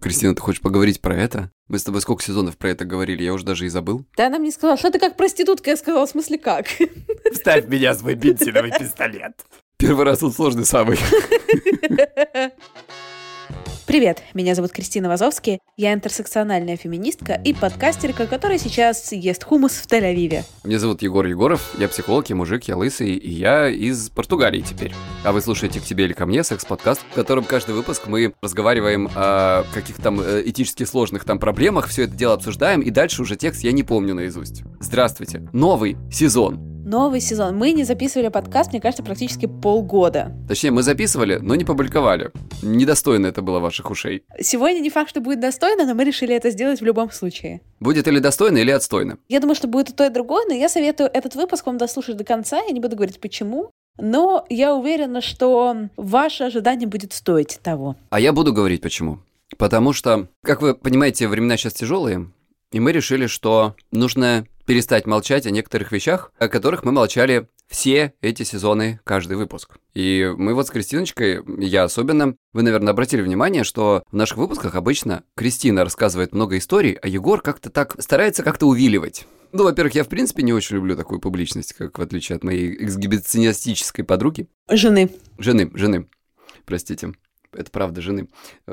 Кристина, ты хочешь поговорить про это? Мы с тобой сколько сезонов про это говорили, я уже даже и забыл. Да она мне сказала, что ты как проститутка. Я сказала, в смысле как? Вставь меня свой бензиновый пистолет. Первый раз он сложный самый. Привет, меня зовут Кристина Вазовски, я интерсекциональная феминистка и подкастерка, которая сейчас ест хумус в Тель-Авиве. Меня зовут Егор Егоров, я психолог, я мужик, я лысый, и я из Португалии теперь. А вы слушаете «К тебе или ко мне» секс-подкаст, в котором каждый выпуск мы разговариваем о каких-то там э, этически сложных там проблемах, все это дело обсуждаем, и дальше уже текст я не помню наизусть. Здравствуйте, новый сезон. Новый сезон. Мы не записывали подкаст, мне кажется, практически полгода. Точнее, мы записывали, но не публиковали. Недостойно это было ваших ушей. Сегодня не факт, что будет достойно, но мы решили это сделать в любом случае. Будет или достойно, или отстойно. Я думаю, что будет и то, и другое, но я советую этот выпуск вам дослушать до конца. Я не буду говорить, почему. Но я уверена, что ваше ожидание будет стоить того. А я буду говорить почему. Потому что, как вы понимаете, времена сейчас тяжелые, и мы решили, что нужно перестать молчать о некоторых вещах, о которых мы молчали все эти сезоны, каждый выпуск. И мы вот с Кристиночкой, я особенно, вы, наверное, обратили внимание, что в наших выпусках обычно Кристина рассказывает много историй, а Егор как-то так старается как-то увиливать. Ну, во-первых, я в принципе не очень люблю такую публичность, как в отличие от моей эксгибиционистической подруги. Жены. Жены, жены. Простите. Это правда жены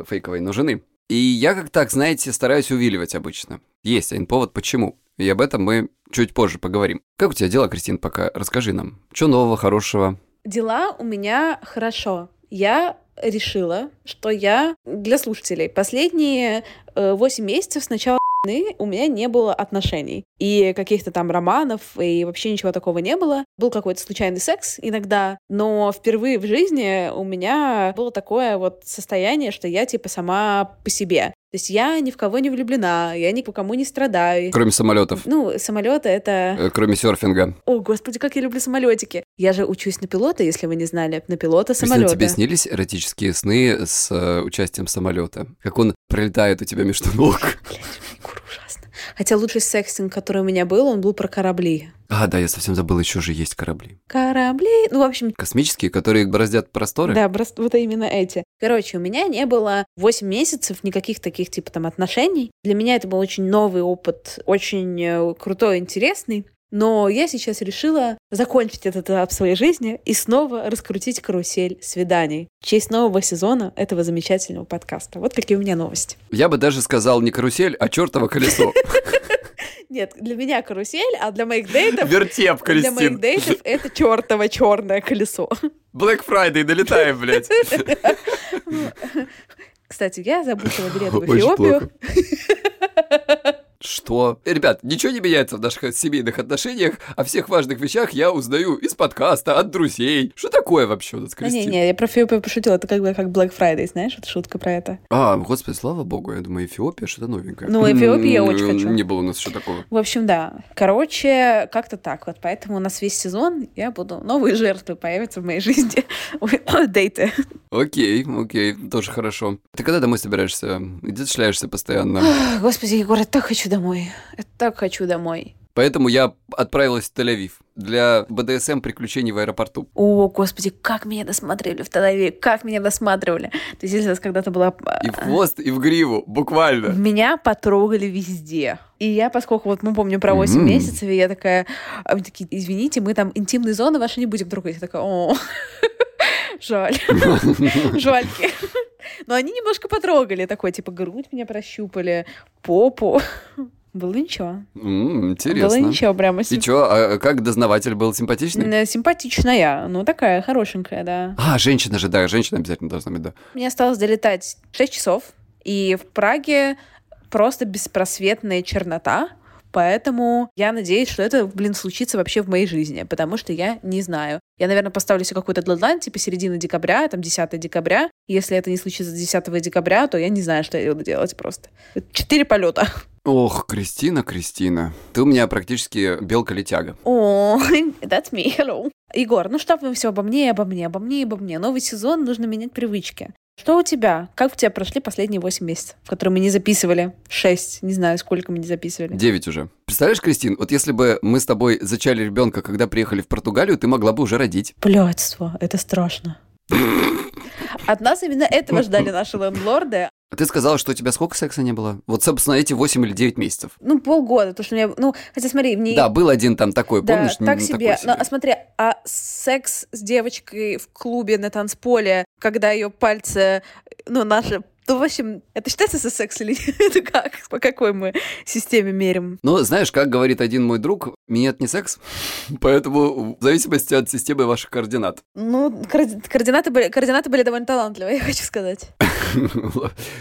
фейковой, но жены. И я как так, знаете, стараюсь увиливать обычно. Есть один повод, почему. И об этом мы чуть позже поговорим. Как у тебя дела, Кристин, пока? Расскажи нам. Что нового, хорошего? Дела у меня хорошо. Я решила, что я для слушателей последние э, 8 месяцев с начала у меня не было отношений. И каких-то там романов, и вообще ничего такого не было. Был какой-то случайный секс иногда, но впервые в жизни у меня было такое вот состояние, что я типа сама по себе. То есть я ни в кого не влюблена, я ни по кому не страдаю. Кроме самолетов. Ну, самолеты это... Э, Кроме серфинга. О, господи, как я люблю самолетики. Я же учусь на пилота, если вы не знали, на пилота самолета. Кристина, тебе снились эротические сны с э, участием самолета? Как он пролетает у тебя между ног? Блядь. Хотя лучший секстинг, который у меня был, он был про корабли. А, да, я совсем забыл, еще же есть корабли. Корабли, ну, в общем, Космические, которые бороздят просторы? Да, просто вот именно эти. Короче, у меня не было 8 месяцев никаких таких типа там отношений. Для меня это был очень новый опыт, очень э, крутой, интересный. Но я сейчас решила закончить этот этап своей жизни и снова раскрутить карусель свиданий в честь нового сезона этого замечательного подкаста. Вот какие у меня новости. Я бы даже сказал не карусель, а чертово колесо. Нет, для меня карусель, а для моих дейтов... Вертеп, Для моих Кристин. дейтов это чертово черное колесо. Black Friday, долетаем, блядь. Кстати, я забукала билет в Очень Эфиопию. Что? Ребят, ничего не меняется в наших семейных отношениях, о всех важных вещах я узнаю из подкаста, от друзей. Что такое вообще у нас, Кристина? Не-не, я про Эфиопию пошутила, это как бы как Black Friday, знаешь, это шутка про это. А, господи, слава богу, я думаю, Эфиопия что-то новенькое. Ну, Эфиопию я очень хочу. Не было у нас еще такого. В общем, да. Короче, как-то так вот. Поэтому у нас весь сезон я буду... Новые жертвы появятся в моей жизни. Дейты. Окей, окей, тоже хорошо. Ты когда домой собираешься? Где ты шляешься постоянно? Господи, Егор, я так хочу домой. Я так хочу домой. Поэтому я отправилась в Тель-Авив для БДСМ приключений в аэропорту. О, господи, как меня досматривали в Тель-Авиве, как меня досматривали. То есть, если у нас когда-то была... И в хвост, и в гриву, буквально. Меня потрогали везде. И я, поскольку вот мы помним про 8 Мгм. месяцев, и я такая, а они такие, извините, мы там интимные зоны ваши не будем трогать. Я такая, о, жаль. Жальки. Но они немножко потрогали, такой, типа, грудь меня прощупали, попу. Было ничего. Было Интересно. ничего, прямо И сим- чё, а как дознаватель был симпатичный? Симпатичная, ну такая хорошенькая, да. А, женщина же, да, женщина обязательно должна быть, да. Мне осталось долетать 6 часов, и в Праге просто беспросветная чернота, поэтому я надеюсь, что это, блин, случится вообще в моей жизни, потому что я не знаю. Я, наверное, поставлю себе какой-то дедлайн, типа середины декабря, там 10 декабря. Если это не случится 10 декабря, то я не знаю, что я буду делать просто. Четыре полета. Ох, Кристина, Кристина. Ты у меня практически белка-летяга. О, that's me, hello. Егор, ну что вы все обо мне, и обо мне, обо мне, и обо мне. Новый сезон, нужно менять привычки. Что у тебя? Как у тебя прошли последние 8 месяцев, которые мы не записывали? 6, не знаю, сколько мы не записывали. Девять уже. Представляешь, Кристин, вот если бы мы с тобой зачали ребенка, когда приехали в Португалию, ты могла бы уже родить. Блядство, это страшно. От нас именно этого ждали наши лендлорды. А ты сказала, что у тебя сколько секса не было? Вот, собственно, эти 8 или 9 месяцев. Ну, полгода, потому что у меня... Ну, хотя смотри, в ней... Да, был один там такой, Да, помнишь? так Ну, себе. такой Но, а смотри, а секс с девочкой в клубе на танцполе, когда ее пальцы, ну, наши... Ну, в общем, это считается за секс или нет? Это как? По какой мы системе мерим? Ну, знаешь, как говорит один мой друг, минет не секс, поэтому в зависимости от системы ваших координат. Ну, коорди- координаты были, координаты были довольно талантливые, я хочу сказать.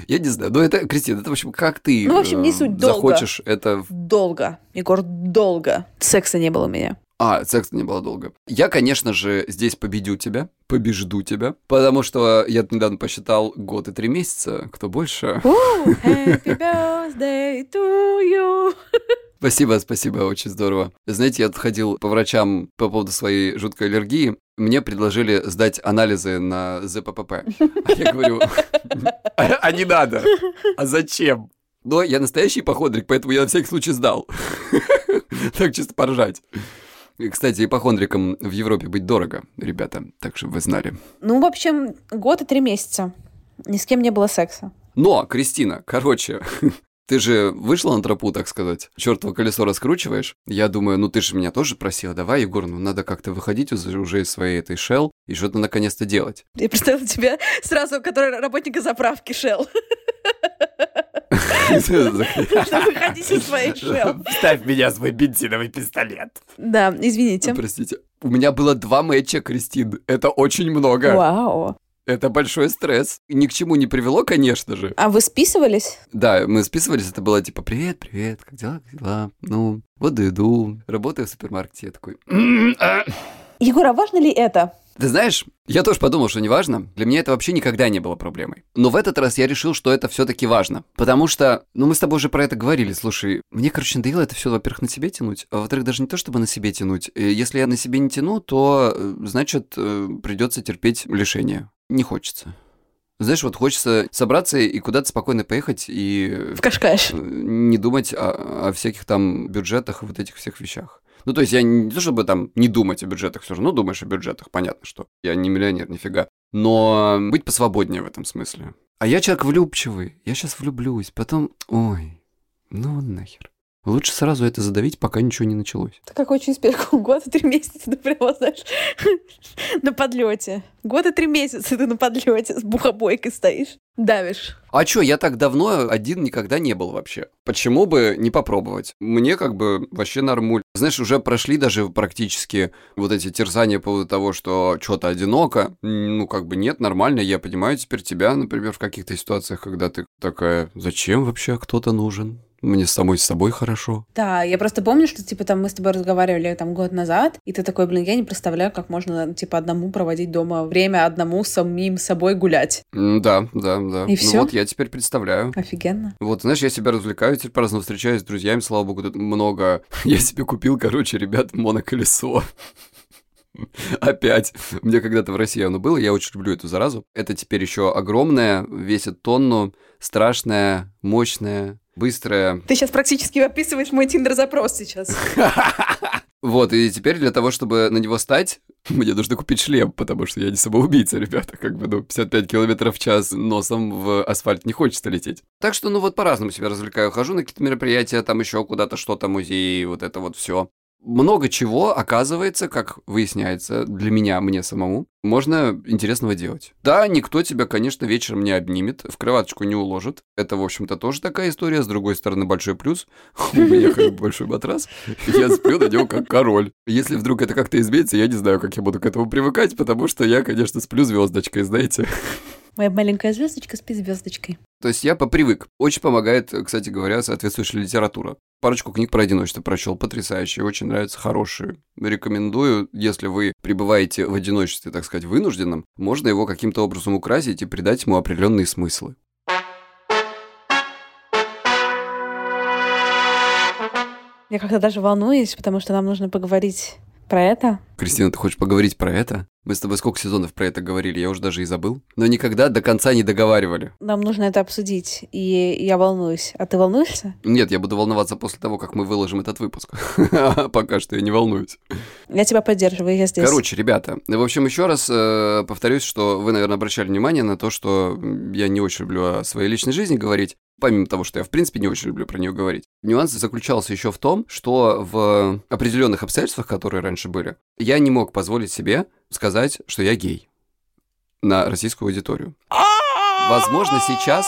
Я не знаю. Ну, это, Кристина, это, в общем, как ты Ну, в общем, не э, суть, долго. захочешь это... Долго. Егор, долго. Секса не было у меня. А, секса не было долго. Я, конечно же, здесь победю тебя, побежду тебя, потому что я недавно посчитал год и три месяца, кто больше. Ooh, happy birthday to you. Спасибо, спасибо, очень здорово. Знаете, я тут ходил по врачам по поводу своей жуткой аллергии. Мне предложили сдать анализы на ЗППП. А я говорю, а а не надо. А зачем? Но я настоящий ипохондрик, поэтому я на всякий случай сдал. Так чисто поржать. И, Кстати, ипохондрикам в Европе быть дорого, ребята, так что вы знали. Ну, в общем, год и три месяца. Ни с кем не было секса. Но, Кристина, короче, ты же вышла на тропу, так сказать, чертово колесо раскручиваешь. Я думаю, ну ты же меня тоже просила, давай, Егор, ну надо как-то выходить уже из своей этой шел и что-то наконец-то делать. Я представила тебя сразу, который работника заправки шел. Чтобы выходить из своей шел. Вставь меня свой бензиновый пистолет. Да, извините. Простите. У меня было два матча, Кристин. Это очень много. Вау. Это большой стресс. Ни к чему не привело, конечно же. А вы списывались? Да, мы списывались, это было типа «Привет, привет, как дела, как дела?» Ну, вот иду, работаю в супермаркете. Я такой «М, а». Егор, а важно ли это? Ты знаешь, я тоже подумал, что не важно. Для меня это вообще никогда не было проблемой. Но в этот раз я решил, что это все-таки важно. Потому что, ну, мы с тобой уже про это говорили. Слушай, мне, короче, надоело это все, во-первых, на себе тянуть, а во-вторых, даже не то, чтобы на себе тянуть. Э, Если я на себе не тяну, то, э, значит, э, придется терпеть лишение. Не хочется. Знаешь, вот хочется собраться и куда-то спокойно поехать и В Кашкаш. не думать о, о всяких там бюджетах и вот этих всех вещах. Ну, то есть я не то чтобы там не думать о бюджетах, все равно думаешь о бюджетах, понятно, что я не миллионер, нифига. Но быть посвободнее в этом смысле. А я человек влюбчивый, я сейчас влюблюсь, потом, ой, ну нахер. Лучше сразу это задавить, пока ничего не началось. Ты через спешку? Год и три месяца ты прямо, знаешь, на подлете. Год и три месяца ты на подлете с бухобойкой стоишь. Давишь. А чё, я так давно один никогда не был вообще. Почему бы не попробовать? Мне как бы вообще нормуль. Знаешь, уже прошли даже практически вот эти терзания по поводу того, что что-то одиноко. Ну, как бы нет, нормально. Я понимаю теперь тебя, например, в каких-то ситуациях, когда ты такая, зачем вообще кто-то нужен? Мне самой с собой хорошо. Да, я просто помню, что, типа, там мы с тобой разговаривали там год назад, и ты такой, блин, я не представляю, как можно, типа, одному проводить дома время, одному самим собой гулять. Да, да, да. И ну всё? вот я теперь представляю. Офигенно. Вот, знаешь, я себя развлекаю, теперь праздно встречаюсь с друзьями, слава богу, тут много. Я себе купил, короче, ребят, моноколесо. Опять. Меня когда-то в России оно было, я очень люблю эту заразу. Это теперь еще огромное, весит тонну, страшное, мощное, быстрое. Ты сейчас практически описываешь мой тиндер-запрос сейчас. Вот, и теперь для того, чтобы на него стать, мне нужно купить шлем, потому что я не самоубийца, ребята. Как бы, ну, 55 километров в час носом в асфальт не хочется лететь. Так что, ну, вот по-разному себя развлекаю. Хожу на какие-то мероприятия, там еще куда-то что-то, музеи, вот это вот все. Много чего, оказывается, как выясняется, для меня, мне самому, можно интересного делать. Да, никто тебя, конечно, вечером не обнимет, в кроваточку не уложит. Это, в общем-то, тоже такая история. С другой стороны, большой плюс. У меня как большой матрас, я сплю на нем как король. Если вдруг это как-то изменится, я не знаю, как я буду к этому привыкать, потому что я, конечно, сплю звездочкой, знаете. Моя маленькая звездочка спит звездочкой. То есть я попривык. Очень помогает, кстати говоря, соответствующая литература. Парочку книг про одиночество прочел, потрясающие, очень нравятся, хорошие. Рекомендую, если вы пребываете в одиночестве, так сказать, вынужденном, можно его каким-то образом украсить и придать ему определенные смыслы. Я как-то даже волнуюсь, потому что нам нужно поговорить про это. Кристина, ты хочешь поговорить про это? Мы с тобой сколько сезонов про это говорили, я уже даже и забыл. Но никогда до конца не договаривали. Нам нужно это обсудить, и я волнуюсь. А ты волнуешься? Нет, я буду волноваться после того, как мы выложим этот выпуск. Пока что я не волнуюсь. Я тебя поддерживаю, я здесь. Короче, ребята, в общем, еще раз э, повторюсь, что вы, наверное, обращали внимание на то, что я не очень люблю о своей личной жизни говорить, помимо того, что я, в принципе, не очень люблю про нее говорить. Нюанс заключался еще в том, что в определенных обстоятельствах, которые раньше были, я не мог позволить себе сказать, что я гей на российскую аудиторию. Возможно, сейчас...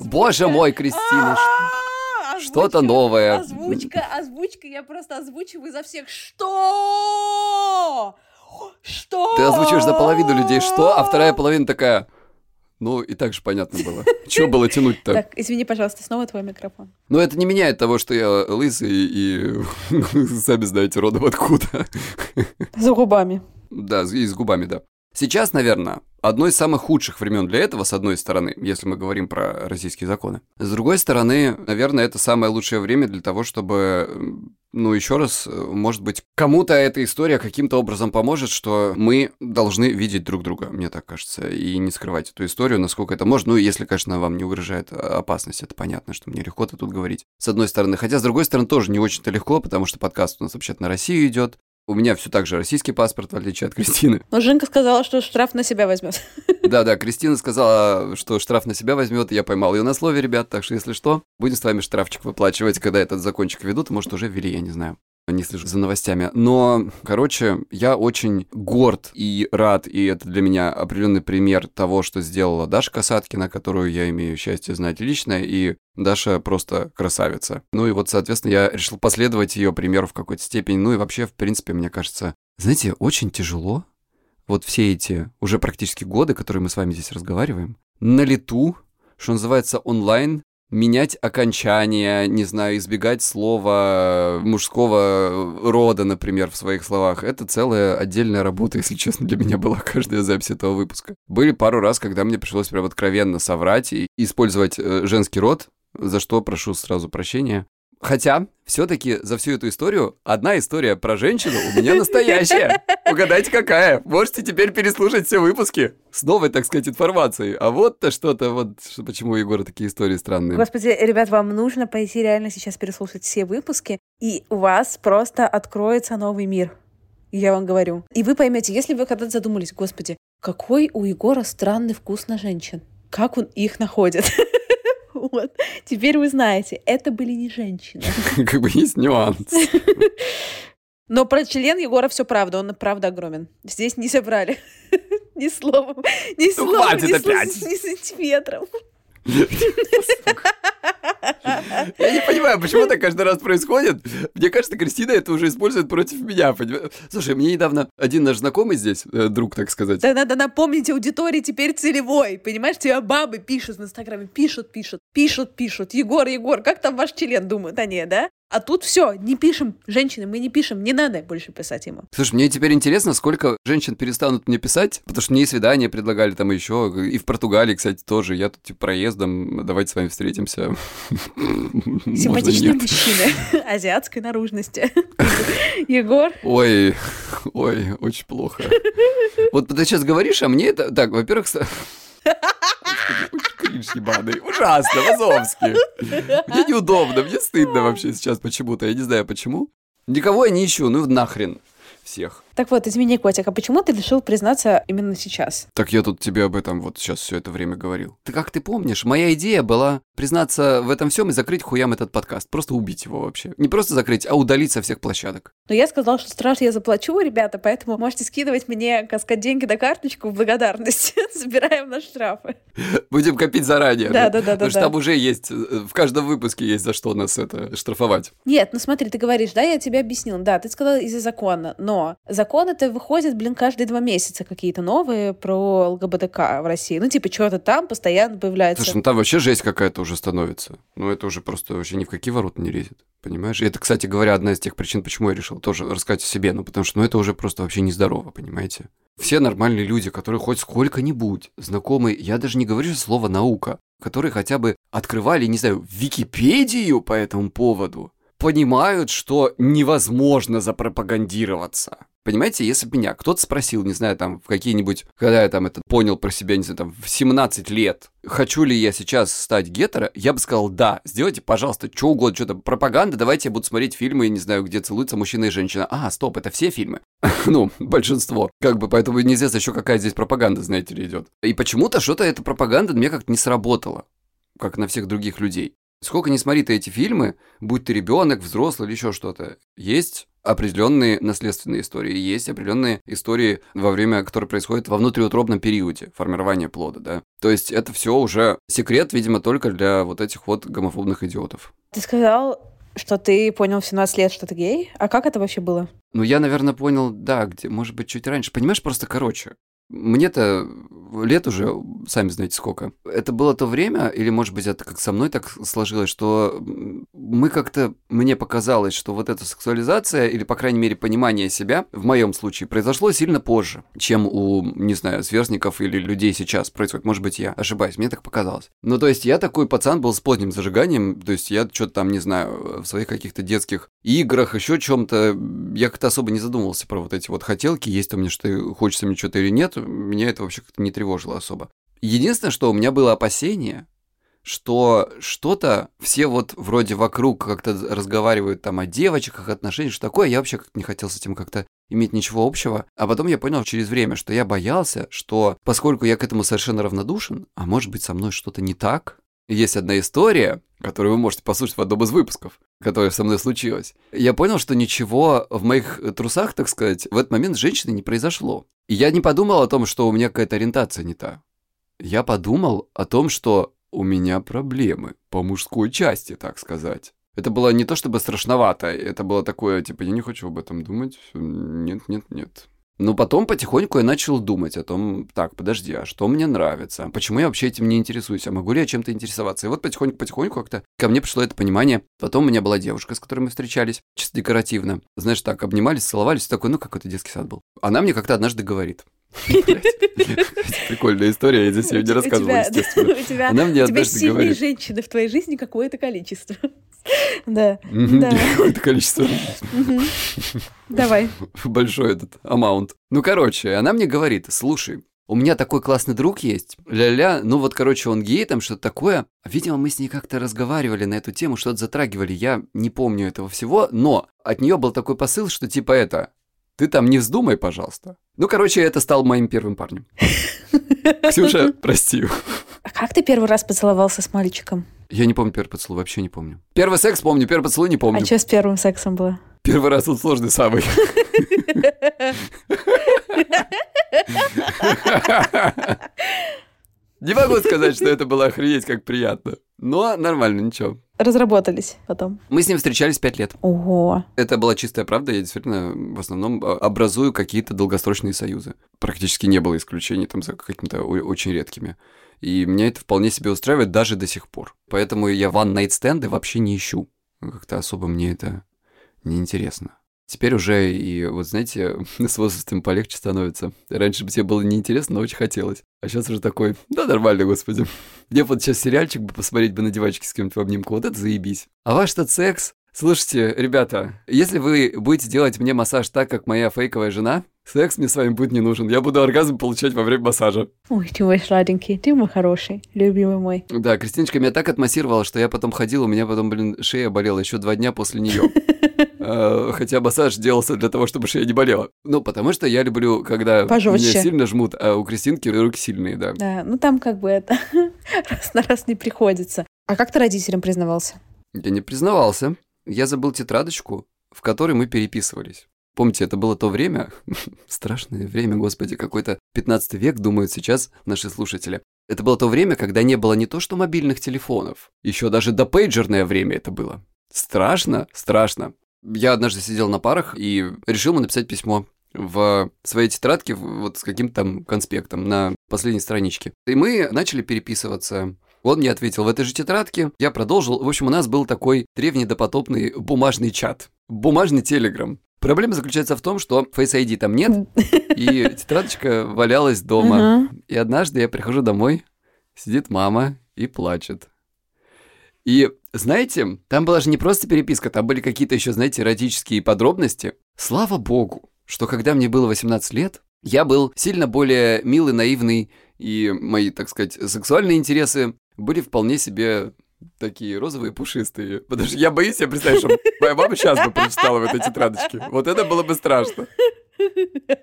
Боже мой, Кристина, что-то новое. Озвучка, озвучка, я просто озвучиваю за всех. Что? Что? Ты озвучиваешь за половину людей что, а вторая половина такая... Ну, и так же понятно было. Чего было тянуть-то? Так, извини, пожалуйста, снова твой микрофон. Но это не меняет того, что я лысый и сами знаете родом откуда. За губами. Да, и с губами, да. Сейчас, наверное, одно из самых худших времен для этого, с одной стороны, если мы говорим про российские законы. С другой стороны, наверное, это самое лучшее время для того, чтобы, ну, еще раз, может быть, кому-то эта история каким-то образом поможет, что мы должны видеть друг друга, мне так кажется, и не скрывать эту историю, насколько это можно. Ну, если, конечно, вам не угрожает опасность, это понятно, что мне легко-то тут говорить. С одной стороны, хотя, с другой стороны, тоже не очень-то легко, потому что подкаст у нас вообще-то на Россию идет, у меня все так же российский паспорт, в отличие от Кристины. Но Женка сказала, что штраф на себя возьмет. Да-да, Кристина сказала, что штраф на себя возьмет, я поймал ее на слове, ребят, так что если что, будем с вами штрафчик выплачивать, когда этот закончик ведут, может, уже ввели, я не знаю. Не слежу за новостями. Но, короче, я очень горд и рад, и это для меня определенный пример того, что сделала Даша Касаткина, которую я имею счастье знать лично, и Даша просто красавица. Ну и вот, соответственно, я решил последовать ее примеру в какой-то степени. Ну и вообще, в принципе, мне кажется, знаете, очень тяжело вот все эти уже практически годы, которые мы с вами здесь разговариваем, на лету, что называется, онлайн, менять окончания, не знаю, избегать слова мужского рода, например, в своих словах. Это целая отдельная работа, если честно, для меня была каждая запись этого выпуска. Были пару раз, когда мне пришлось прям откровенно соврать и использовать э, женский род, за что прошу сразу прощения. Хотя, все-таки за всю эту историю одна история про женщину у меня настоящая. Угадайте, какая? Можете теперь переслушать все выпуски с новой, так сказать, информацией. А вот-то что-то, вот почему у Егора такие истории странные. Господи, ребят, вам нужно пойти реально сейчас переслушать все выпуски, и у вас просто откроется новый мир. Я вам говорю. И вы поймете, если вы когда-то задумались, господи, какой у Егора странный вкус на женщин. Как он их находит. Вот. Теперь вы знаете, это были не женщины. Как бы есть нюанс. Но про член Егора все правда, он правда огромен. Здесь не собрали ни слова, ни Ну, слова, ни сантиметром. Я не понимаю, почему так каждый раз происходит. Мне кажется, Кристина это уже использует против меня. Слушай, мне недавно один наш знакомый здесь, э, друг, так сказать. Да надо напомнить аудитории теперь целевой. Понимаешь, тебе бабы пишут в Инстаграме, пишут, пишут, пишут, пишут. Егор, Егор, как там ваш член? Думают, не, да? А тут все, не пишем, женщины, мы не пишем, не надо больше писать ему. Слушай, мне теперь интересно, сколько женщин перестанут мне писать, потому что мне и свидания предлагали там еще, и в Португалии, кстати, тоже. Я тут типа проездом, давайте с вами встретимся. Симпатичный мужчина азиатской наружности. Егор. Ой, ой, очень плохо. Вот ты сейчас говоришь, а мне это... Так, во-первых, кринж ебаный. Ужасно, Вазовский. Мне неудобно, мне стыдно вообще сейчас почему-то. Я не знаю почему. Никого я не ищу, ну нахрен всех. Так вот, извини, Котик, а почему ты решил признаться именно сейчас? Так я тут тебе об этом вот сейчас все это время говорил. Ты как ты помнишь, моя идея была признаться в этом всем и закрыть хуям этот подкаст. Просто убить его вообще. Не просто закрыть, а удалить со всех площадок. Но я сказала, что страж я заплачу, ребята, поэтому можете скидывать мне каскад деньги на карточку в благодарность. Забираем на штрафы. Будем копить заранее. Да, да, да. Потому что там уже есть, э, в каждом выпуске есть за что нас это штрафовать. Нет, ну смотри, ты говоришь, да, я тебе объяснил. Да, ты сказала из-за закона, но закон это выходит, блин, каждые два месяца какие-то новые про ЛГБТК в России. Ну, типа, что-то там постоянно появляется. Слушай, ну там вообще жесть какая-то уже становится. Ну, это уже просто вообще ни в какие ворота не лезет. Понимаешь? И это, кстати говоря, одна из тех причин, почему я решил тоже рассказать о себе. Ну, потому что ну, это уже просто вообще нездорово, понимаете? Все нормальные люди, которые хоть сколько-нибудь знакомы, я даже не говорю слово «наука», которые хотя бы открывали, не знаю, Википедию по этому поводу, понимают, что невозможно запропагандироваться. Понимаете, если бы меня кто-то спросил, не знаю, там, в какие-нибудь, когда я там это понял про себя, не знаю, там, в 17 лет, хочу ли я сейчас стать гетеро, я бы сказал, да, сделайте, пожалуйста, что угодно, что-то, пропаганда, давайте я буду смотреть фильмы, не знаю, где целуются мужчина и женщина. А, стоп, это все фильмы? ну, большинство. Как бы, поэтому неизвестно еще, какая здесь пропаганда, знаете ли, идет. И почему-то что-то эта пропаганда мне как-то не сработала, как на всех других людей. Сколько не смотри ты эти фильмы, будь ты ребенок, взрослый или еще что-то, есть определенные наследственные истории, есть определенные истории во время, которые происходят во внутриутробном периоде формирования плода, да. То есть это все уже секрет, видимо, только для вот этих вот гомофобных идиотов. Ты сказал, что ты понял в 17 лет, что ты гей? А как это вообще было? Ну, я, наверное, понял, да, где, может быть, чуть раньше. Понимаешь, просто короче. Мне-то лет уже, сами знаете сколько. Это было то время, или, может быть, это как со мной так сложилось, что мы как-то, мне показалось, что вот эта сексуализация, или, по крайней мере, понимание себя, в моем случае, произошло сильно позже, чем у, не знаю, сверстников или людей сейчас происходит. Может быть, я ошибаюсь, мне так показалось. Ну, то есть, я такой пацан был с поздним зажиганием, то есть, я что-то там, не знаю, в своих каких-то детских играх, еще чем-то, я как-то особо не задумывался про вот эти вот хотелки, есть у меня что хочется мне что-то или нет, меня это вообще как-то не тревожило особо. Единственное, что у меня было опасение, что что-то все вот вроде вокруг как-то разговаривают там о девочках, отношениях, что такое, я вообще не хотел с этим как-то иметь ничего общего. А потом я понял через время, что я боялся, что поскольку я к этому совершенно равнодушен, а может быть со мной что-то не так, есть одна история, которую вы можете послушать в одном из выпусков, которая со мной случилась. Я понял, что ничего в моих трусах, так сказать, в этот момент с женщиной не произошло. И я не подумал о том, что у меня какая-то ориентация не та. Я подумал о том, что у меня проблемы по мужской части, так сказать. Это было не то чтобы страшновато, это было такое, типа, я не хочу об этом думать. Нет, нет, нет. Но потом потихоньку я начал думать о том, так, подожди, а что мне нравится? Почему я вообще этим не интересуюсь? А могу ли я чем-то интересоваться? И вот потихоньку-потихоньку как-то ко мне пришло это понимание. Потом у меня была девушка, с которой мы встречались, чисто декоративно. Знаешь, так, обнимались, целовались, такой, ну, какой-то детский сад был. Она мне как-то однажды говорит. Прикольная история, я здесь ее не рассказывал, естественно. Она мне однажды говорит. женщины в твоей жизни какое-то количество. Да. Какое-то количество. Давай. Большой этот амаунт. Ну, короче, она мне говорит, слушай, у меня такой классный друг есть, ля-ля, ну вот, короче, он гей, там что-то такое. Видимо, мы с ней как-то разговаривали на эту тему, что-то затрагивали, я не помню этого всего, но от нее был такой посыл, что типа это, ты там не вздумай, пожалуйста. Ну, короче, это стал моим первым парнем. Ксюша, прости. А как ты первый раз поцеловался с мальчиком? Я не помню первый поцелуй, вообще не помню. Первый секс помню, первый поцелуй не помню. А что с первым сексом было? Первый раз он сложный самый. Не могу сказать, что это было охренеть как приятно. Но нормально, ничего. Разработались потом. Мы с ним встречались пять лет. Ого. Это была чистая правда, я действительно в основном а, образую какие-то долгосрочные союзы. Практически не было исключений там за какими-то очень редкими. И меня это вполне себе устраивает даже до сих пор. Поэтому я one-night стенды вообще не ищу. Как-то особо мне это неинтересно. Теперь уже и, вот знаете, с возрастом полегче становится. Раньше бы тебе было неинтересно, но очень хотелось. А сейчас уже такой, да нормально, господи. Мне вот сейчас сериальчик бы посмотреть бы на девочке с кем-то в обнимку, вот это заебись. А ваш тот секс? Слушайте, ребята, если вы будете делать мне массаж так, как моя фейковая жена, секс мне с вами будет не нужен. Я буду оргазм получать во время массажа. Ой, ты мой сладенький, ты мой хороший, любимый мой. Да, Кристиночка меня так отмассировала, что я потом ходил, у меня потом, блин, шея болела еще два дня после нее. Хотя массаж делался для того, чтобы шея не болела. Ну, потому что я люблю, когда Пожестче. меня сильно жмут, а у Кристинки руки сильные, да. Да, ну там как бы это раз на раз не приходится. А как ты родителям признавался? Я не признавался. Я забыл тетрадочку, в которой мы переписывались. Помните, это было то время, страшное время, господи, какой-то 15 век, думают сейчас наши слушатели. Это было то время, когда не было не то что мобильных телефонов, еще даже до пейджерное время это было. Страшно, страшно. Я однажды сидел на парах и решил ему написать письмо в своей тетрадке вот с каким-то там конспектом на последней страничке. И мы начали переписываться. Он мне ответил в этой же тетрадке, я продолжил. В общем, у нас был такой древний допотопный бумажный чат, бумажный телеграм. Проблема заключается в том, что Face ID там нет, и тетрадочка валялась дома. И однажды я прихожу домой, сидит мама и плачет. И знаете, там была же не просто переписка, там были какие-то еще, знаете, эротические подробности. Слава богу, что когда мне было 18 лет, я был сильно более милый, наивный, и мои, так сказать, сексуальные интересы были вполне себе такие розовые, пушистые. Потому что я боюсь себе представить, что моя мама сейчас бы прочитала в этой тетрадочке. Вот это было бы страшно.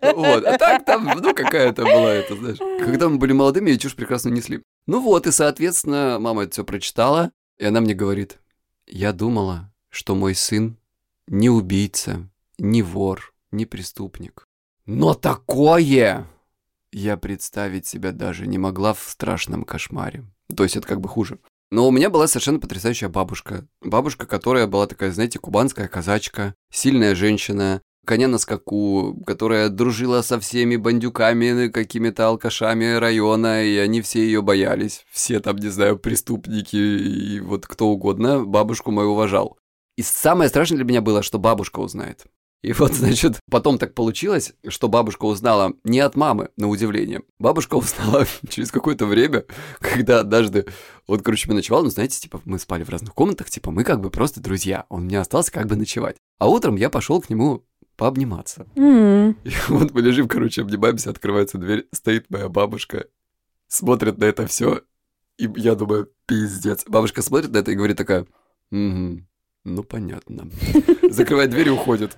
Вот. А так там, ну, какая-то была это, знаешь. Когда мы были молодыми, ее чушь прекрасно несли. Ну вот, и, соответственно, мама это все прочитала, и она мне говорит, я думала, что мой сын не убийца, не вор, не преступник. Но такое я представить себя даже не могла в страшном кошмаре. То есть это как бы хуже. Но у меня была совершенно потрясающая бабушка. Бабушка, которая была такая, знаете, кубанская казачка, сильная женщина, коня на скаку, которая дружила со всеми бандюками, какими-то алкашами района, и они все ее боялись. Все там, не знаю, преступники и вот кто угодно бабушку мою уважал. И самое страшное для меня было, что бабушка узнает. И вот, значит, потом так получилось, что бабушка узнала не от мамы, на удивление. Бабушка узнала через какое-то время, когда однажды, вот, короче, мы ночевал, ну, знаете, типа, мы спали в разных комнатах, типа, мы как бы просто друзья. Он мне остался как бы ночевать. А утром я пошел к нему пообниматься. М. И вот мы лежим, короче, обнимаемся, открывается дверь, стоит моя бабушка, смотрит на это все, и я думаю, пиздец. Бабушка смотрит на это и говорит такая, «Угу, ну понятно. Закрывает дверь и уходит.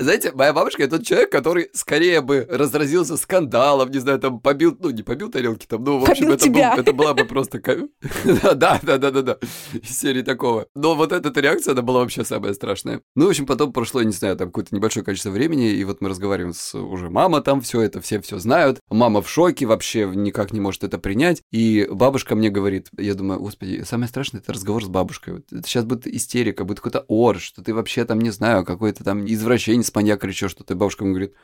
Знаете, моя бабушка это тот человек, который скорее бы разразился скандалом, не знаю, там побил, ну не побил тарелки там, ну в общем Побил это, был- тебя. это была бы просто да, да, да, да, да, из серии такого. Но вот эта реакция, она была вообще самая страшная. Ну, в общем, потом прошло, не знаю, там какое-то небольшое количество времени, и вот мы разговариваем с уже мама там, все это, все все знают. Мама в шоке, вообще никак не может это принять. И бабушка мне говорит, я думаю, господи, самое страшное это разговор с бабушкой. Вот это сейчас будет истерика, будет какой-то ор, что ты вообще там, не знаю, какой-то там извращенец, или еще что-то. И бабушка мне говорит,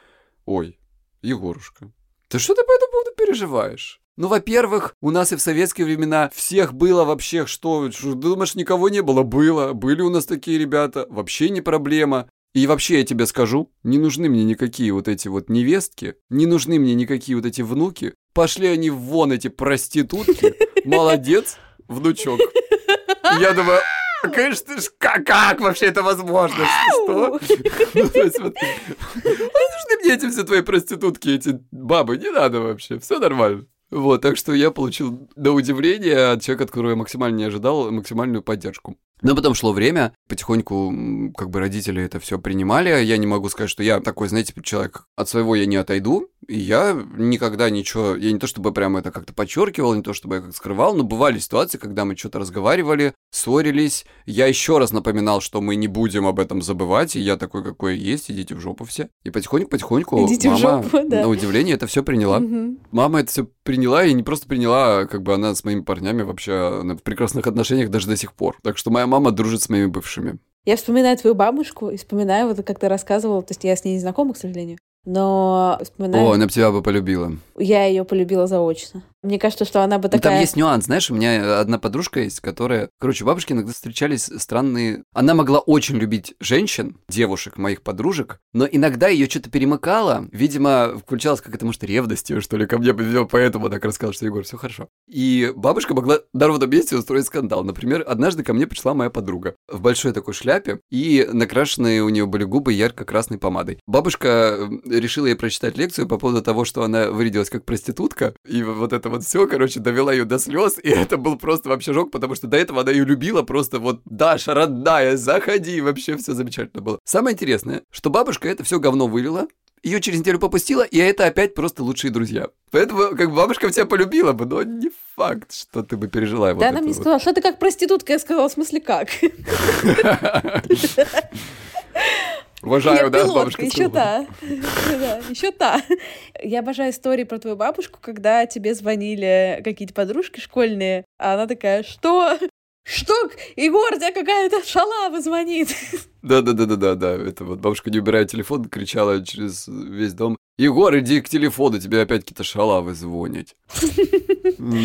ой, Егорушка, ты что ты по этому поводу переживаешь? Ну, во-первых, у нас и в советские времена всех было вообще что? Что, Думаешь, никого не было? Было. Были у нас такие ребята. Вообще не проблема. И вообще я тебе скажу, не нужны мне никакие вот эти вот невестки, не нужны мне никакие вот эти внуки. Пошли они вон, эти проститутки. Молодец, внучок. Я думаю, «А, конечно, как, как вообще это возможно? Что? Ну, нужны мне эти все твои проститутки, эти бабы, не надо вообще, все нормально. Вот, так что я получил, на удивление, от человека, от которого я максимально не ожидал, максимальную поддержку. Но потом шло время, потихоньку как бы родители это все принимали. Я не могу сказать, что я такой, знаете, человек, от своего я не отойду. И я никогда ничего, я не то чтобы прям это как-то подчеркивал, не то чтобы я как скрывал, но бывали ситуации, когда мы что-то разговаривали, ссорились. Я еще раз напоминал, что мы не будем об этом забывать, и я такой, какой есть, идите в жопу все. И потихоньку-потихоньку Идите мама, жопу, да. на удивление, это все приняла. Мгм. Мама это все приняла, и не просто приняла, а как бы она с моими парнями вообще она в прекрасных отношениях даже до сих пор. Так что моя мама дружит с моими бывшими. Я вспоминаю твою бабушку и вспоминаю, вот как ты рассказывала, то есть я с ней не знакома, к сожалению, но вспоминаю, О, она бы тебя бы полюбила. Я ее полюбила заочно. Мне кажется, что она бы Ну, Там такая... есть нюанс, знаешь, у меня одна подружка есть, которая... Короче, бабушки иногда встречались странные... Она могла очень любить женщин, девушек, моих подружек, но иногда ее что-то перемыкало. Видимо, включалась как это, может, ревностью, что ли, ко мне, поэтому так рассказал, что Егор, все хорошо. И бабушка могла на ровном месте устроить скандал. Например, однажды ко мне пришла моя подруга в большой такой шляпе, и накрашенные у нее были губы ярко-красной помадой. Бабушка э, решила ей прочитать лекцию по поводу того, что она вырядилась как проститутка, и вот это вот все, короче, довела ее до слез, и это был просто вообще жок, потому что до этого она ее любила просто вот, Даша, родная, заходи, вообще все замечательно было. Самое интересное, что бабушка это все говно вылила, ее через неделю попустила, и это опять просто лучшие друзья. Поэтому, как бабушка тебя полюбила бы, но не факт, что ты бы пережила вот Да, это она мне вот. сказала, что ты как проститутка. Я сказала, в смысле как? Уважаю, Я да, пилотка, бабушка еще та. Да, еще та. Я обожаю истории про твою бабушку, когда тебе звонили какие-то подружки школьные, а она такая, что? Что? Егор, тебя какая-то шалава звонит. Да-да-да-да-да, это вот бабушка, не убирая телефон, кричала через весь дом. Егор, иди к телефону, тебе опять какие-то шалавы звонят.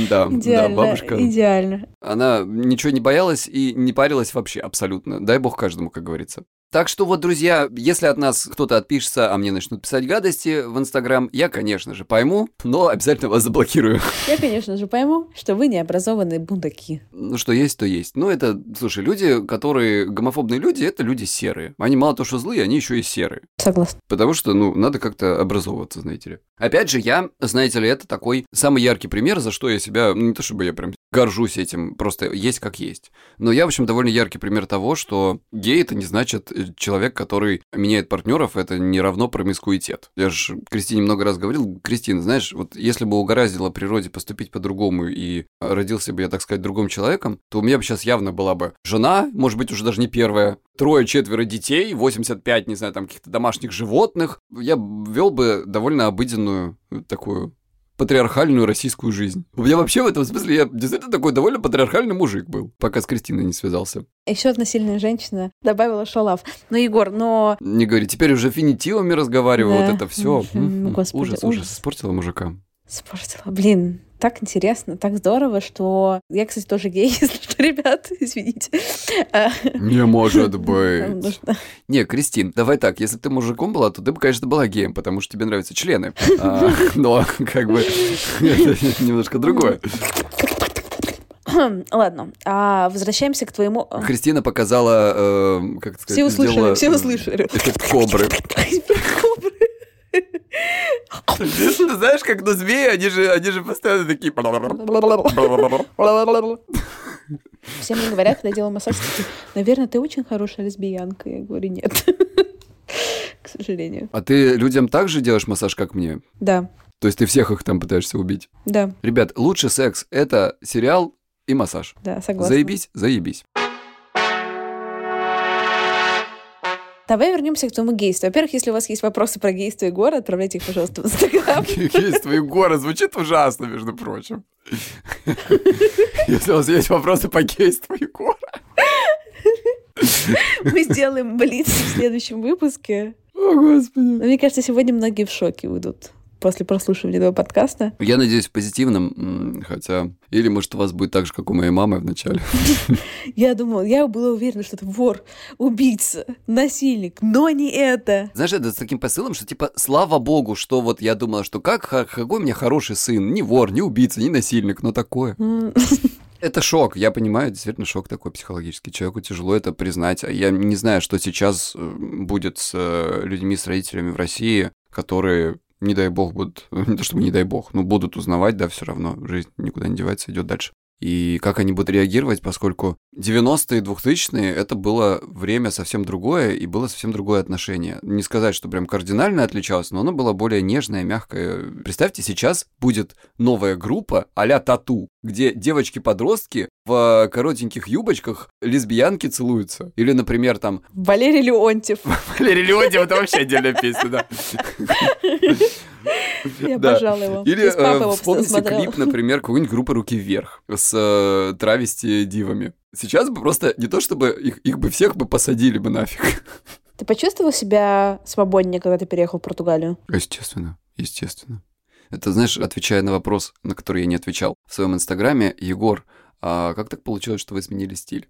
Да, да, бабушка. идеально. Она ничего не боялась и не парилась вообще абсолютно. Дай бог каждому, как говорится. Так что вот, друзья, если от нас кто-то отпишется, а мне начнут писать гадости в Инстаграм, я, конечно же, пойму, но обязательно вас заблокирую. Я, конечно же, пойму, что вы необразованные бундаки. Ну, что есть, то есть. Ну, это, слушай, люди, которые гомофобные люди, это люди серые. Они мало то, что злые, они еще и серые. Согласна. Потому что, ну, надо как-то образовываться, знаете ли. Опять же, я, знаете ли, это такой самый яркий пример, за что я себя, ну, не то чтобы я прям горжусь этим, просто есть как есть. Но я, в общем, довольно яркий пример того, что гей это не значит э, человек, который меняет партнеров, это не равно промискуитет. Я же Кристине много раз говорил, Кристина, знаешь, вот если бы угораздило природе поступить по-другому и родился бы я, так сказать, другим человеком, то у меня бы сейчас явно была бы жена, может быть, уже даже не первая, трое-четверо детей, 85, не знаю, там каких-то домашних животных. Я вел бы довольно обыденную такую патриархальную российскую жизнь. У меня вообще в этом смысле я действительно такой довольно патриархальный мужик был, пока с Кристиной не связался. Еще одна сильная женщина добавила шалав. Ну, Егор, но... Не говори, теперь уже финитивами разговариваю, Да. вот это все. Господи, ужас, ужас. ужас, испортила мужика. Спортила. Блин, так интересно, так здорово, что... Я, кстати, тоже гей, если что, ребят, извините. А, Не может быть. Не, Кристин, давай так, если бы ты мужиком была, то ты бы, конечно, была геем, потому что тебе нравятся члены. А, Но, как бы, это немножко другое. Ладно, а возвращаемся к твоему... а, Кристина показала, э, как сказать, Все услышали, сделала, все э, услышали. Эффект кобры. Ты знаешь, как на змеи, они же, они же постоянно такие... Все мне говорят, когда я делаю массаж, такие, наверное, ты очень хорошая лесбиянка. Я говорю, нет. К сожалению. А ты людям так же делаешь массаж, как мне? Да, То есть ты всех их там пытаешься убить? да, Ребят, лучший секс — это сериал и массаж. да, согласна. Заебись, заебись. Давай вернемся к твоему гейству. Во-первых, если у вас есть вопросы про гейство Егора, отправляйте их, пожалуйста, в Инстаграм. Есть твои горы, звучит ужасно, между прочим. Если у вас есть вопросы по гейству Егора. Мы сделаем блиц в следующем выпуске. О, Господи. Но мне кажется, сегодня многие в шоке уйдут после прослушивания этого подкаста. Я надеюсь, в позитивном, хотя... Или, может, у вас будет так же, как у моей мамы в начале. Я думала, я была уверена, что это вор, убийца, насильник, но не это. Знаешь, это с таким посылом, что типа, слава богу, что вот я думала, что как, какой у меня хороший сын, не вор, не убийца, не насильник, но такое. Это шок, я понимаю, действительно шок такой психологический. Человеку тяжело это признать. Я не знаю, что сейчас э, будет с э, людьми, с родителями в России, которые, не дай бог, будут, не то чтобы не дай бог, но будут узнавать, да, все равно, жизнь никуда не девается, идет дальше. И как они будут реагировать, поскольку 90-е и 2000-е это было время совсем другое, и было совсем другое отношение. Не сказать, что прям кардинально отличалось, но оно было более нежное, мягкое. Представьте, сейчас будет новая группа а-ля Тату, где девочки-подростки в коротеньких юбочках лесбиянки целуются. Или, например, там... Валерий Леонтьев. Валерий Леонтьев, это вообще отдельная песня, да. Я обожала его. Или э, вспомните клип, например, какой-нибудь группы «Руки вверх» с э, травести дивами. Сейчас бы просто не то, чтобы их, их бы всех бы посадили бы нафиг. Ты почувствовал себя свободнее, когда ты переехал в Португалию? Естественно, естественно. Это, знаешь, отвечая на вопрос, на который я не отвечал в своем инстаграме, Егор, а как так получилось, что вы изменили стиль?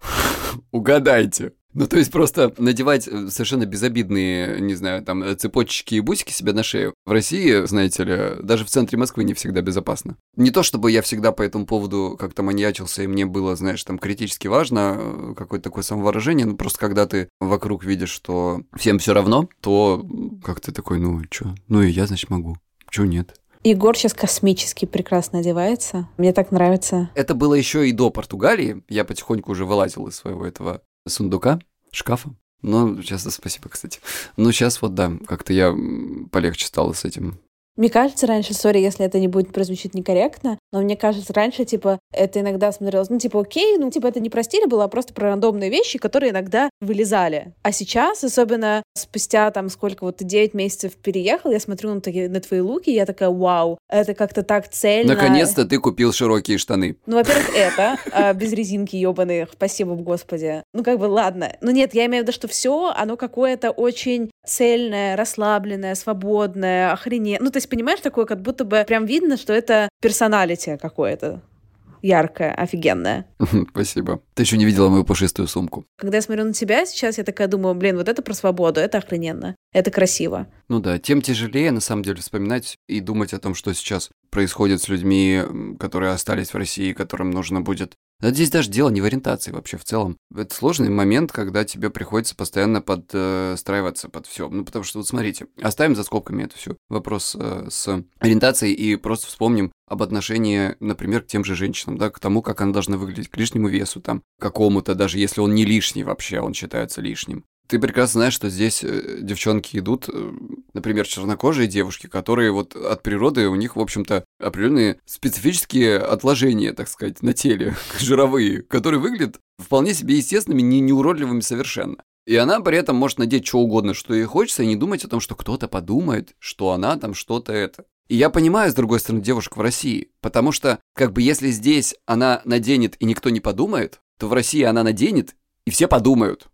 Угадайте. Ну, то есть просто надевать э, совершенно безобидные, не знаю, там, э, цепочки и бусики себе на шею. В России, знаете ли, даже в центре Москвы не всегда безопасно. Не то, чтобы я всегда по этому поводу как-то маньячился, и мне было, знаешь, там, критически важно э, какое-то такое самовыражение, ну, просто когда ты вокруг видишь, что всем все равно, то как ты такой, ну, что, ну и я, значит, могу. Чего нет? Егор сейчас космически прекрасно одевается. Мне так нравится. Это было еще и до Португалии. Я потихоньку уже вылазил из своего этого сундука, шкафа. Ну, сейчас, спасибо, кстати. Ну, сейчас вот, да, как-то я полегче стал с этим мне кажется, раньше, сори, если это не будет прозвучить некорректно, но мне кажется, раньше, типа, это иногда смотрелось, ну, типа, окей, ну, типа, это не про стиль было, а просто про рандомные вещи, которые иногда вылезали. А сейчас, особенно спустя, там, сколько, вот ты 9 месяцев переехал, я смотрю на, такие, на твои луки, и я такая, вау, это как-то так цельно. Наконец-то ты купил широкие штаны. Ну, во-первых, это, а, без резинки ебаных, спасибо, господи. Ну, как бы, ладно. Ну, нет, я имею в виду, что все, оно какое-то очень цельное, расслабленное, свободное, охренеть. Ну, то есть понимаешь, такое, как будто бы прям видно, что это персоналити какое-то яркое, офигенное. Спасибо. Ты еще не видела мою пушистую сумку. Когда я смотрю на тебя сейчас, я такая думаю, блин, вот это про свободу, это охрененно, это красиво. Ну да, тем тяжелее, на самом деле, вспоминать и думать о том, что сейчас происходит с людьми, которые остались в России, которым нужно будет здесь даже дело не в ориентации вообще в целом. Это сложный момент, когда тебе приходится постоянно подстраиваться под все. Ну, потому что, вот смотрите, оставим за скобками это все. Вопрос э, с ориентацией и просто вспомним об отношении, например, к тем же женщинам, да, к тому, как она должна выглядеть, к лишнему весу, там, какому-то, даже если он не лишний вообще, он считается лишним. Ты прекрасно знаешь, что здесь э, девчонки идут, э, например, чернокожие девушки, которые вот от природы, у них, в общем-то, определенные специфические отложения, так сказать, на теле, жировые, которые выглядят вполне себе естественными, не неуродливыми совершенно. И она при этом может надеть что угодно, что ей хочется, и не думать о том, что кто-то подумает, что она там что-то это. И я понимаю, с другой стороны, девушек в России, потому что, как бы, если здесь она наденет и никто не подумает, то в России она наденет, и все подумают.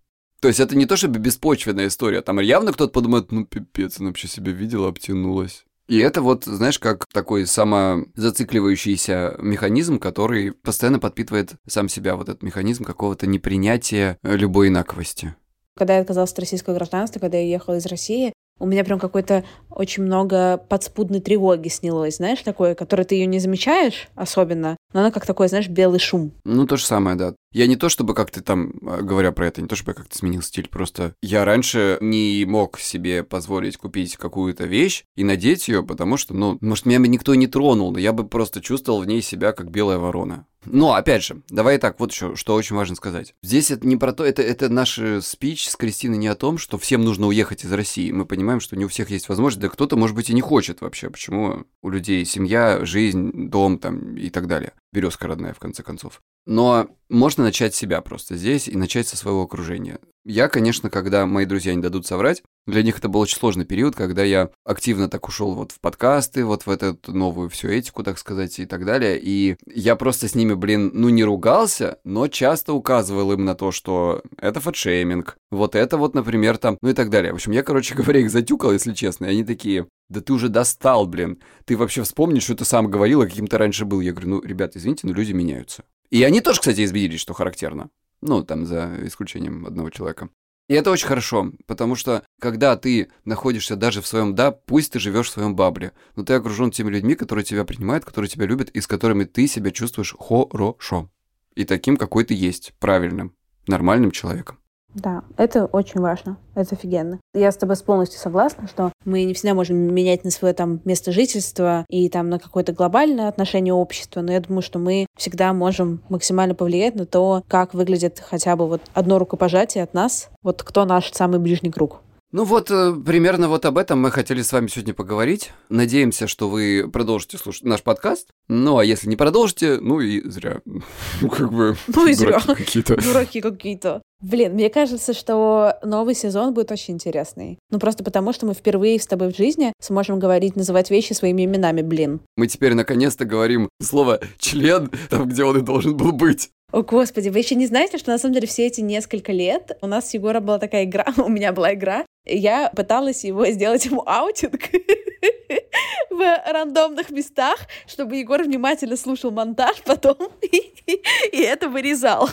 То есть это не то чтобы беспочвенная история. Там явно кто-то подумает, ну пипец, она вообще себя видела, обтянулась. И это вот, знаешь, как такой самозацикливающийся механизм, который постоянно подпитывает сам себя, вот этот механизм какого-то непринятия любой инаковости. Когда я отказалась от российского гражданства, когда я ехала из России, у меня прям какой-то очень много подспудной тревоги снялось, знаешь, такое, которое ты ее не замечаешь особенно, но она как такой, знаешь, белый шум. Ну, то же самое, да. Я не то чтобы как-то там, а, говоря про это, не то чтобы я как-то сменил стиль, просто я раньше не мог себе позволить купить какую-то вещь и надеть ее, потому что, ну, может, меня бы никто не тронул, но я бы просто чувствовал в ней себя как белая ворона. Но, опять же, давай так, вот еще, что очень важно сказать. Здесь это не про то, это, это наш спич с Кристиной не о том, что всем нужно уехать из России. Мы понимаем, что не у всех есть возможность, да кто-то, может быть, и не хочет вообще. Почему у людей семья, жизнь, дом там и так далее. Березка родная, в конце концов. Но можно начать себя просто здесь и начать со своего окружения. Я, конечно, когда мои друзья не дадут соврать, для них это был очень сложный период, когда я активно так ушел вот в подкасты, вот в эту новую всю этику, так сказать, и так далее. И я просто с ними, блин, ну не ругался, но часто указывал им на то, что это фэтшейминг, вот это вот, например, там, ну и так далее. В общем, я, короче говоря, их затюкал, если честно, и они такие, да ты уже достал, блин. Ты вообще вспомни, что ты сам говорил, а каким то раньше был. Я говорю, ну, ребят, извините, но люди меняются. И они тоже, кстати, изменились, что характерно. Ну, там, за исключением одного человека. И это очень хорошо, потому что когда ты находишься даже в своем «да», пусть ты живешь в своем бабле, но ты окружен теми людьми, которые тебя принимают, которые тебя любят и с которыми ты себя чувствуешь хорошо. И таким, какой ты есть, правильным, нормальным человеком. Да, это очень важно. Это офигенно. Я с тобой полностью согласна, что мы не всегда можем менять на свое там место жительства и там на какое-то глобальное отношение общества, но я думаю, что мы всегда можем максимально повлиять на то, как выглядит хотя бы вот одно рукопожатие от нас, вот кто наш самый ближний круг. Ну вот, э, примерно вот об этом мы хотели с вами сегодня поговорить. Надеемся, что вы продолжите слушать наш подкаст. Ну, а если не продолжите, ну и зря. Ну, как бы... Ну и зря. какие-то. Дураки какие-то. Блин, мне кажется, что новый сезон будет очень интересный. Ну, просто потому, что мы впервые с тобой в жизни сможем говорить, называть вещи своими именами, блин. Мы теперь наконец-то говорим слово «член» там, где он и должен был быть. О, господи, вы еще не знаете, что на самом деле все эти несколько лет у нас с Егором была такая игра, у меня была игра, я пыталась его сделать ему аутинг в рандомных местах, чтобы Егор внимательно слушал монтаж потом и это вырезал.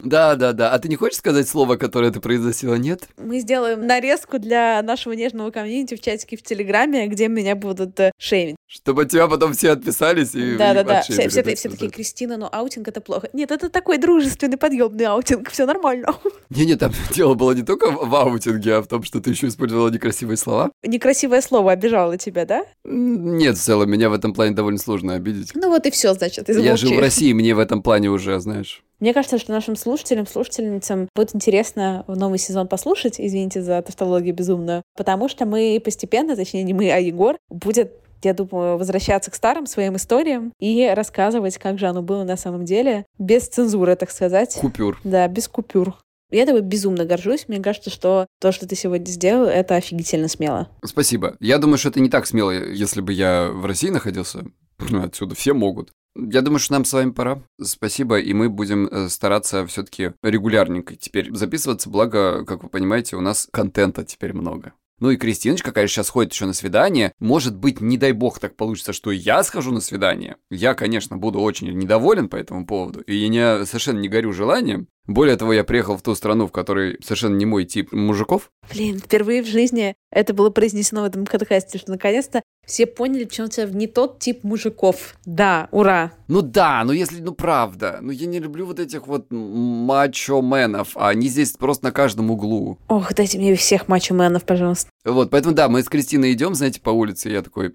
Да, да, да. А ты не хочешь сказать слово, которое ты произносила, нет? Мы сделаем нарезку для нашего нежного комьюнити в чатике в Телеграме, где меня будут э, шеймить. Чтобы тебя потом все отписались и Да, да, да. Все, все, все такие, Кристина, но аутинг это плохо. Нет, это такой дружественный, подъемный аутинг, все нормально. Не-не, там дело было не только в аутинге, а в том, что ты еще использовала некрасивые слова. Некрасивое слово обижало тебя, да? Нет, в целом, меня в этом плане довольно сложно обидеть. Ну вот и все, значит, Я живу в России, мне в этом плане уже, знаешь... Мне кажется, что нашим слушателям, слушательницам будет интересно в новый сезон послушать, извините за тавтологию безумную, потому что мы постепенно, точнее не мы, а Егор, будет я думаю, возвращаться к старым своим историям и рассказывать, как же оно было на самом деле, без цензуры, так сказать. Купюр. Да, без купюр. Я тобой безумно горжусь. Мне кажется, что то, что ты сегодня сделал, это офигительно смело. Спасибо. Я думаю, что это не так смело, если бы я в России находился. Отсюда все могут. Я думаю, что нам с вами пора. Спасибо, и мы будем э, стараться все-таки регулярненько теперь записываться, благо, как вы понимаете, у нас контента теперь много. Ну и Кристиночка, конечно, сейчас ходит еще на свидание. Может быть, не дай бог так получится, что я схожу на свидание. Я, конечно, буду очень недоволен по этому поводу. И я совершенно не горю желанием. Более того, я приехал в ту страну, в которой совершенно не мой тип мужиков. Блин, впервые в жизни это было произнесено в этом подкасте, что наконец-то все поняли, почему у тебя не тот тип мужиков. Да, ура. Ну да, ну если, ну правда. Ну я не люблю вот этих вот мачо-менов, а они здесь просто на каждом углу. Ох, дайте мне всех мачо-менов, пожалуйста. Вот, поэтому да, мы с Кристиной идем, знаете, по улице, и я такой,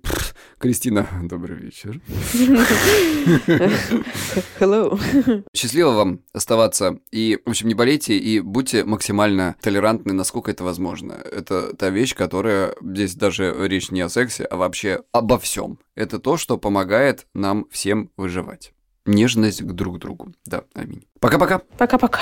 Кристина, добрый вечер. Hello. Счастливо вам оставаться. И, в общем, не болейте и будьте максимально толерантны, насколько это возможно. Это та вещь, которая здесь даже речь не о сексе, а вообще обо всем. Это то, что помогает нам всем выживать. Нежность к друг другу. Да, аминь. Пока-пока. Пока-пока.